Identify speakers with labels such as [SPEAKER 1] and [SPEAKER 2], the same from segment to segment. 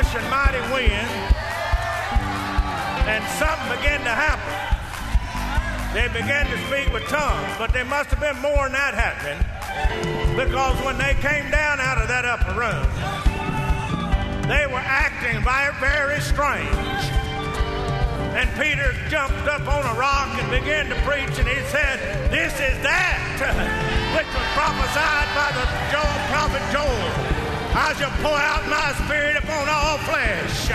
[SPEAKER 1] like a rushing mighty wind, and something began to happen. They began to speak with tongues, but there must have been more than that happening because when they came down out of that upper room, they were acting very, very strange. And Peter jumped up on a rock and began to preach, and he said, This is that which was prophesied by the Joel, prophet Joel. I shall pour out my spirit upon all flesh,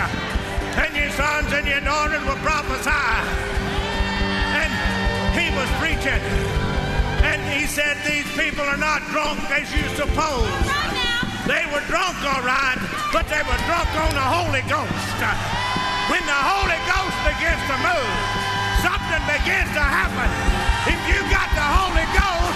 [SPEAKER 1] and your sons and your daughters will prophesy. And he was preaching, and he said, These people are not drunk as you suppose. They were drunk, all right, but they were drunk on the Holy Ghost. When the Holy Ghost begins to move, something begins to happen. If you got the Holy Ghost,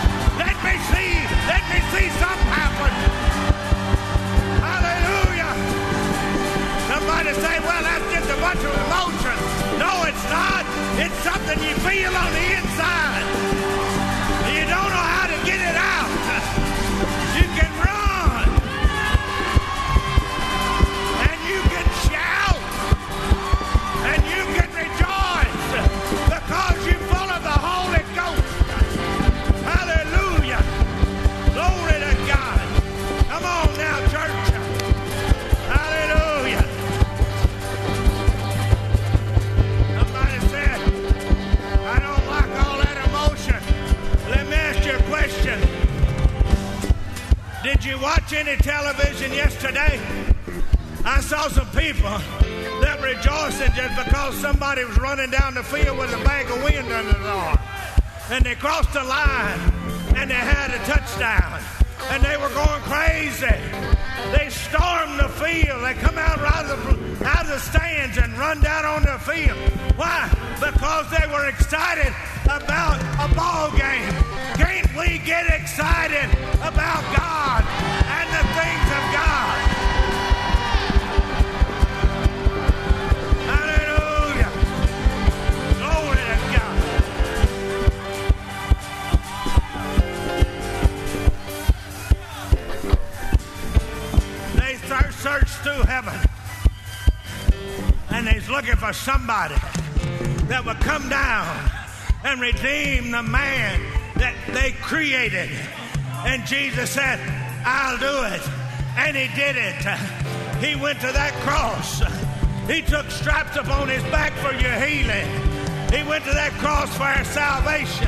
[SPEAKER 1] any television yesterday? I saw some people that rejoicing just because somebody was running down the field with a bag of wind under their arm. And they crossed the line and they had a touchdown. And they were going crazy. They stormed the field. They come out right of the, out of the stands and run down on the field. Why? Because they were excited about a ball game. Can't we get excited about God They's looking for somebody that would come down and redeem the man that they created. And Jesus said, I'll do it. And he did it. He went to that cross. He took stripes upon his back for your healing. He went to that cross for our salvation.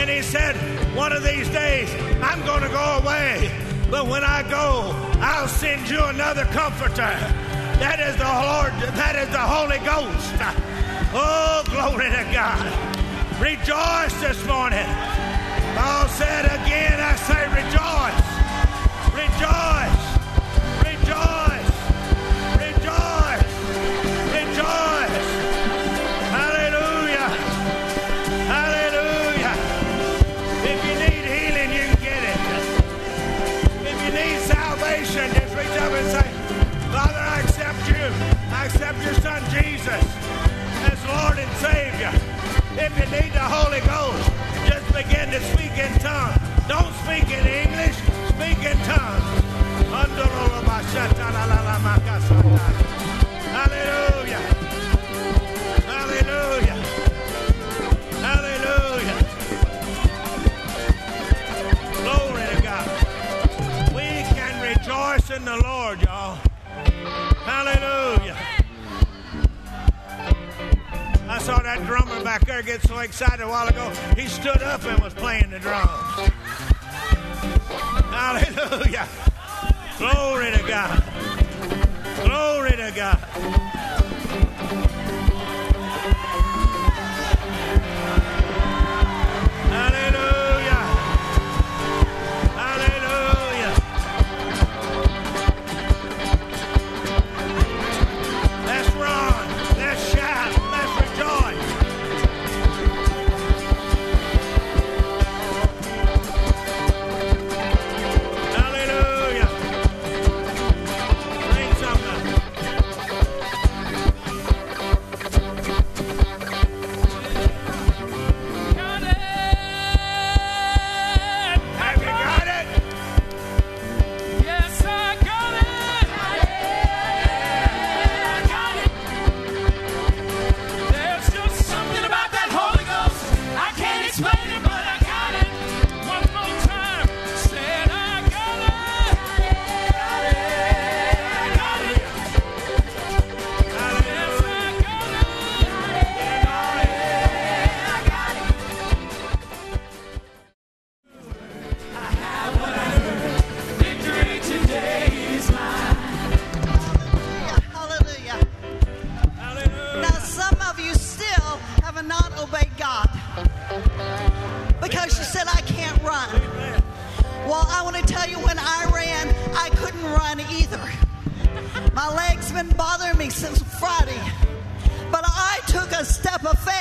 [SPEAKER 1] And he said, One of these days, I'm going to go away. But when I go, I'll send you another comforter. That is the Lord, that is the Holy Ghost. Oh, glory to God. Rejoice this morning. Paul said again, I say rejoice. Rejoice. Rejoice. Jesus as Lord and Savior. If you need the Holy Ghost, just begin to speak in tongues. Don't speak in English, speak in tongues. Hallelujah. Hallelujah. Hallelujah. Glory to God. We can rejoice in the Lord, y'all. Hallelujah. Saw that drummer back there get so excited a while ago. He stood up and was playing the drums. Hallelujah. Glory to God. Glory to God.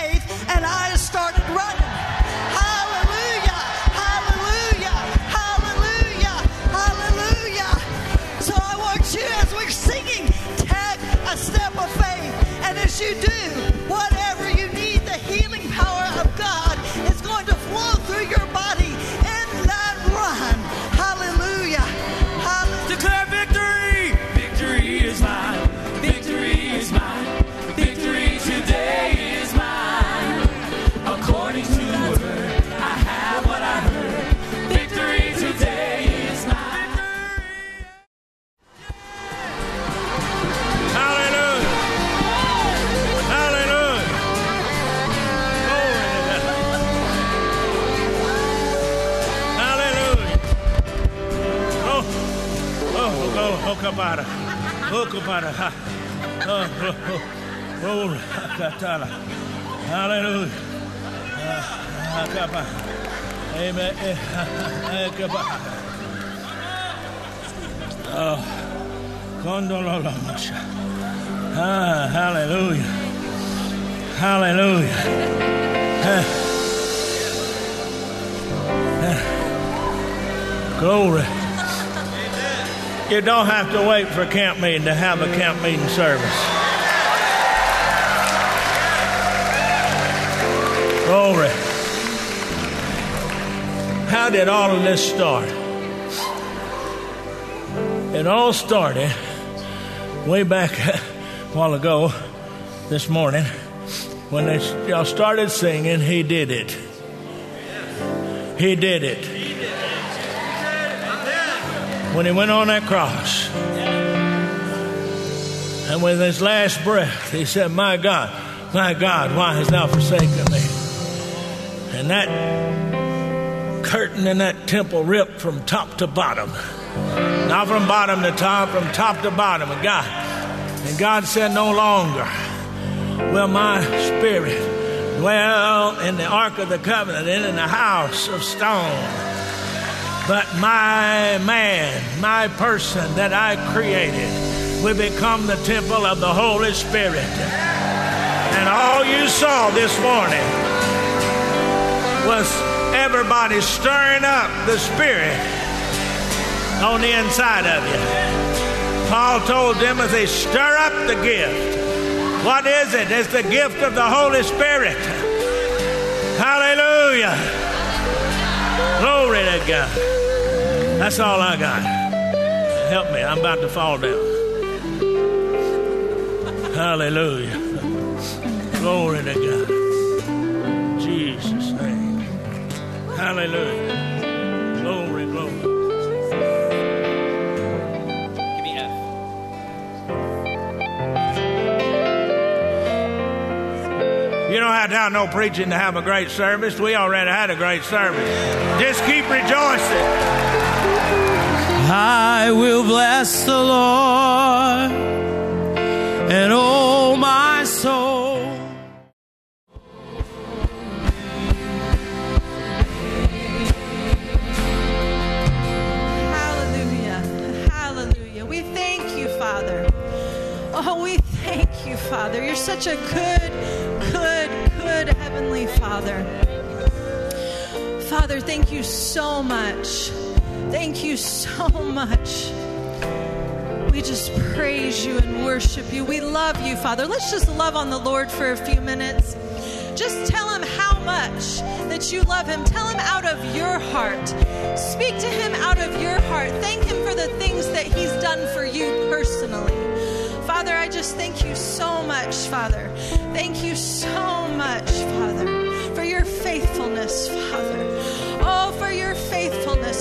[SPEAKER 2] Faith and I started running. Hallelujah! Hallelujah! Hallelujah! Hallelujah! So I want you, as we're singing, take a step of faith. And as you do,
[SPEAKER 1] Kabara. Ha. Oh, oh, oh. Glory. Hallelujah. Ah, ah. Amen. Eh, ah, eh. Oh. Ah, hallelujah. Hallelujah. Ah. Ah. Glory. You don't have to wait for camp meeting to have a camp meeting service. Glory. How did all of this start? It all started way back a while ago this morning when they, y'all started singing, He Did It. He did it. When He went on that cross. And with His last breath, He said, My God, my God, why hast thou forsaken me? And that curtain in that temple ripped from top to bottom. Not from bottom to top, from top to bottom. And God, and God said, No longer will my spirit dwell in the ark of the covenant and in the house of stone. But my man, my person that I created, will become the temple of the Holy Spirit. And all you saw this morning was everybody stirring up the Spirit on the inside of you. Paul told Timothy, stir up the gift. What is it? It's the gift of the Holy Spirit. Hallelujah. Glory to God. That's all I got. Help me. I'm about to fall down. Hallelujah. Glory to God. Jesus' name. Hallelujah. Glory, glory.
[SPEAKER 3] Give me F.
[SPEAKER 1] You don't have to have no preaching to have a great service. We already had a great service. Just keep rejoicing.
[SPEAKER 3] I will bless the Lord and oh my soul.
[SPEAKER 4] Hallelujah. Hallelujah. We thank you, Father. Oh, we thank you, Father. You're such a good, good, good Heavenly Father. Father, thank you so much. Thank you so much. We just praise you and worship you. We love you, Father. Let's just love on the Lord for a few minutes. Just tell him how much that you love him. Tell him out of your heart. Speak to him out of your heart. Thank him for the things that he's done for you personally. Father, I just thank you so much, Father. Thank you so much, Father, for your faithfulness, Father. Oh, for your faithfulness,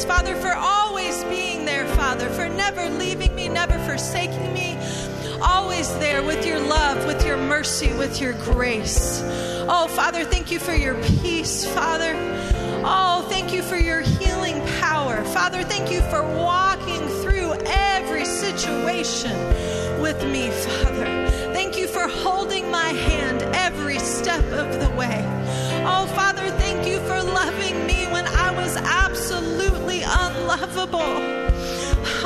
[SPEAKER 4] Father, for always being there, Father, for never leaving me, never forsaking me always there with your love, with your mercy, with your grace. Oh, Father, thank you for your peace, Father. Oh, thank you for your healing power. Father, thank you for walking through every situation with me, Father. Thank you for holding my hand every step of the way. Oh, Father, thank you for loving me when I was absolutely unloved. lovable.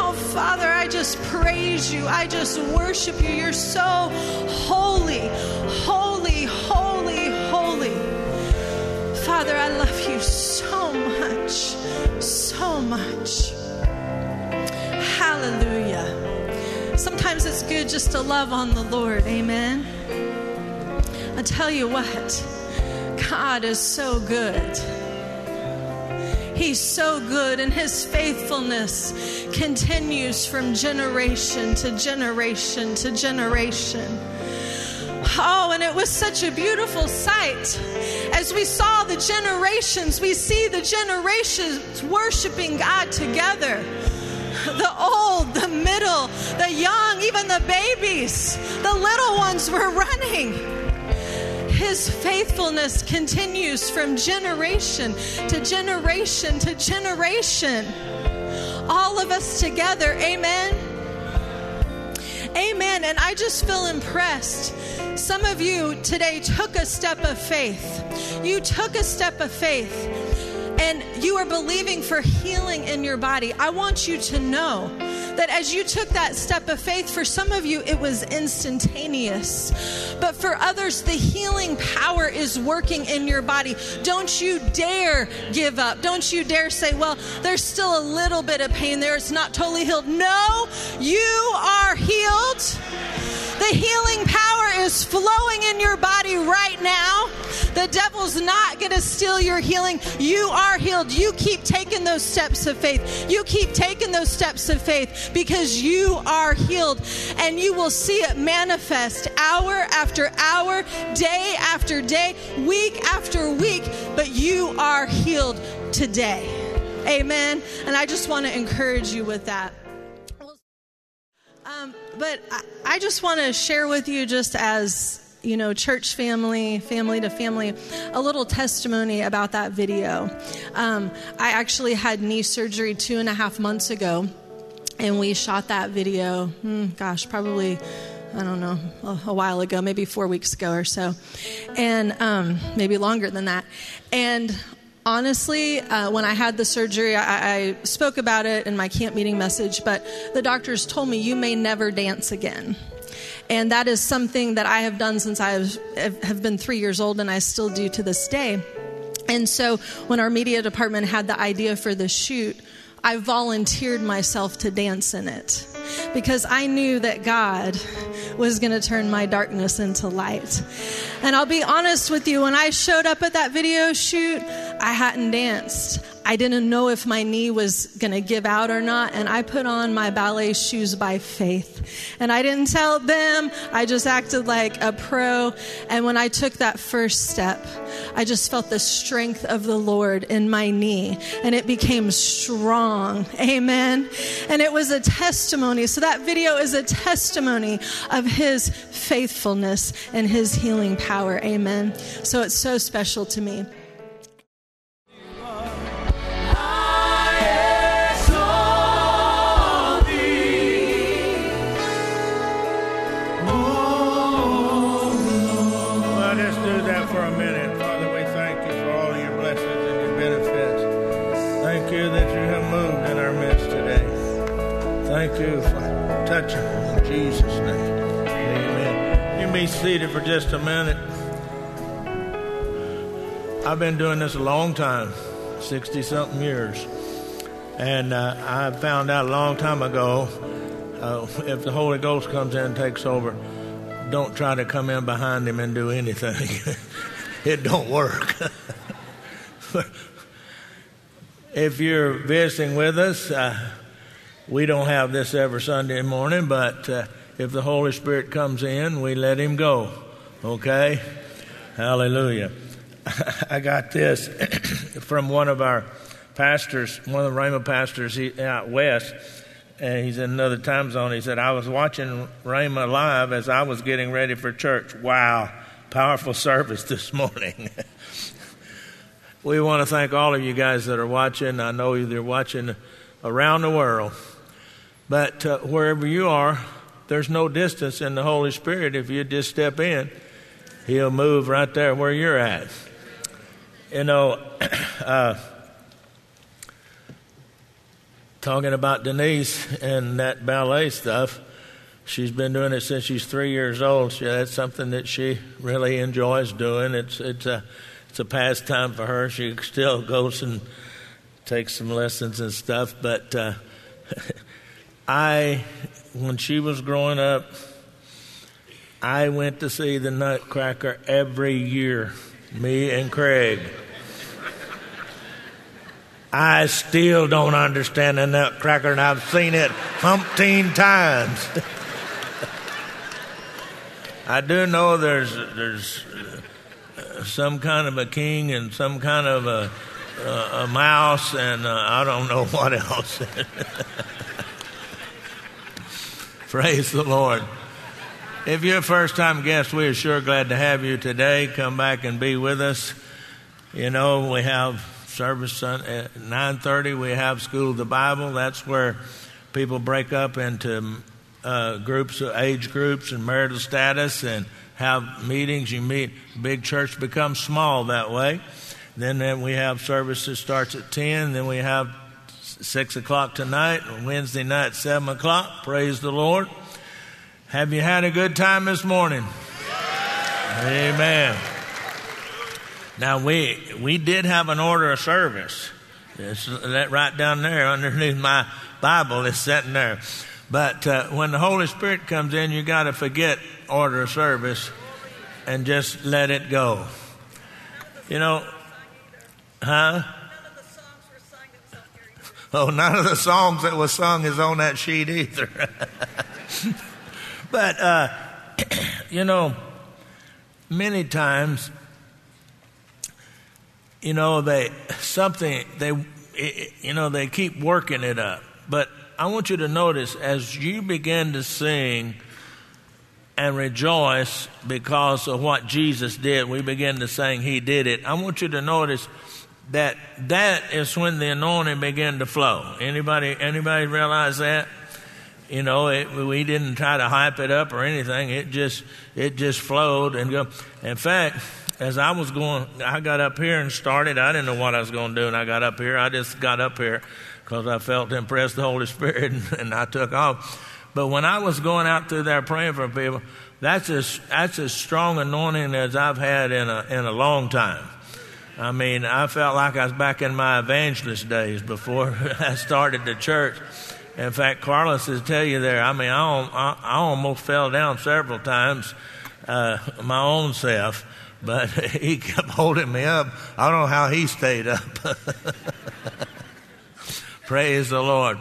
[SPEAKER 4] Oh, Father, I just praise you. I just worship you. You're so holy, holy, holy, holy. Father, I love you so much, so much. Hallelujah. Sometimes it's good just to love on the Lord. Amen. I tell you what, God is so good. He's so good, and His faithfulness continues from generation to generation to generation. Oh, and it was such a beautiful sight. As we saw the generations, we see the generations worshiping God together. The old, the middle, the young, even the babies, the little ones were running. His faithfulness continues from generation to generation to generation. All of us together, amen. Amen. And I just feel impressed. Some of you today took a step of faith. You took a step of faith and you are believing for healing in your body. I want you to know that as you took that step of faith, for some of you, it was instantaneous. But for others, the healing power is working in your body. Don't you dare give up. Don't you dare say, well, there's still a little bit of pain there. It's not totally healed. No, you are healed. The healing power is flowing in your body right now. The devil's not going to steal your healing. You are healed. You keep taking those steps of faith. You keep taking those steps of faith because you are healed and you will see it manifest hour after hour, day after day, week after week. But you are healed today. Amen. And I just want to encourage you with that. Um, but I, I just want to share with you, just as you know, church family, family to family, a little testimony about that video. Um, I actually had knee surgery two and a half months ago, and we shot that video, hmm, gosh, probably. I don't know, a, while ago, maybe four weeks ago or so, and um, maybe longer than that. And honestly, uh, when I had the surgery, I, I, spoke about it in my camp meeting message, but the doctors told me you may never dance again. And that is something that I have done since I have been three years old, and I still do to this day. And so when our media department had the idea for the shoot, I volunteered myself to dance in it because I knew that God was going to turn my darkness into light. And I'll be honest with you, when I showed up at that video shoot, I hadn't danced. I didn't know if my knee was going to give out or not, and I put on my ballet shoes by faith. And I didn't tell them, I just acted like a pro. And when I took that first step, I just felt the strength of the Lord in my knee, and it became strong. Amen. And it was a testimony. So that video is a testimony of His faithfulness and His healing power. Amen. So it's so special to me.
[SPEAKER 1] Thank you for touching in Jesus' name. Amen. You may be seated for just a minute. I've been doing this a long time, 60 something years. And uh, I found out a long time ago uh, if the Holy Ghost comes in and takes over, don't try to come in behind him and do anything. it don't work. if you're visiting with us, uh, we don't have this every Sunday morning, but uh, if the Holy Spirit comes in, we let him go. Okay? Hallelujah. I got this from one of our pastors, one of the Rhema pastors out west. And he's in another time zone. He said, I was watching Rhema live as I was getting ready for church. Wow, powerful service this morning. we want to thank all of you guys that are watching. I know you're watching around the world. But uh, wherever you are, there's no distance in the Holy Spirit. If you just step in, He'll move right there where you're at. You know, uh, talking about Denise and that ballet stuff. She's been doing it since she's three years old. She, that's something that she really enjoys doing. It's it's a it's a pastime for her. She still goes and takes some lessons and stuff. But uh, I, when she was growing up, I went to see the Nutcracker every year. Me and Craig. I still don't understand the Nutcracker, and I've seen it umpteen times. I do know there's there's uh, some kind of a king and some kind of a, uh, a mouse, and uh, I don't know what else. Praise the Lord. If you're a first time guest, we are sure glad to have you today. Come back and be with us. You know, we have service at uh, 9.30. We have School of the Bible. That's where people break up into mm, uh, groups, uh, age groups, and marital status, and have meetings. You meet. Big church becomes small that way. Then, then we have services starts at ten. Then we have six o'clock tonight. Wednesday night seven o'clock. Praise the Lord. Have you had a good time this morning? Amen. Now we we did have an order of service. It's that right down there underneath my Bible is sitting there. But uh, when the Holy Spirit comes in, you got to forget order of service and just let it go. You know, huh? Oh, none of the songs that was sung is on that sheet either. but uh, you know, many times, you know, they something they, you know, they keep working it up, but I want you to notice as you begin to sing and rejoice because of what Jesus did, we begin to sing, He did it. I want you to notice that that is when the anointing began to flow. Anybody, anybody realize that? You know, it, we didn't try to hype it up or anything. It just, it just flowed and go. In fact, as I was going, I got up here and started. I didn't know what I was going to do, and I got up here. I just got up here because I felt impressed the Holy Spirit and I took off. But when I was going out through there praying for people, that's as that's as strong anointing as I've had in a in a long time. I mean, I felt like I was back in my evangelist days before I started the church. In fact, Carlos will tell you there. I mean, I, I, almost fell down several times, uh, my own self, but he kept holding me up. I don't know how he stayed up. Praise the Lord.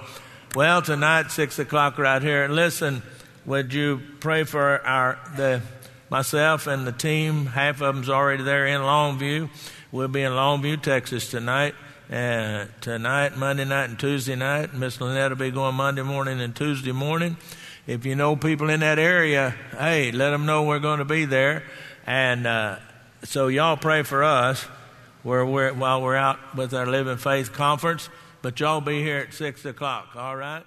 [SPEAKER 1] Well, tonight, six o'clock right here. Listen, would you pray for our the myself and the team? Half of them's already there in Longview. We'll be in Longview, Texas tonight. Uh, tonight, Monday night, and Tuesday night. Miss Lynette will be going Monday morning and Tuesday morning. If you know people in that area, hey, let them know we're going to be there. And uh, so y'all pray for us where we're, while we're out with our Living Faith conference. But y'all be here at 6 o'clock, all right?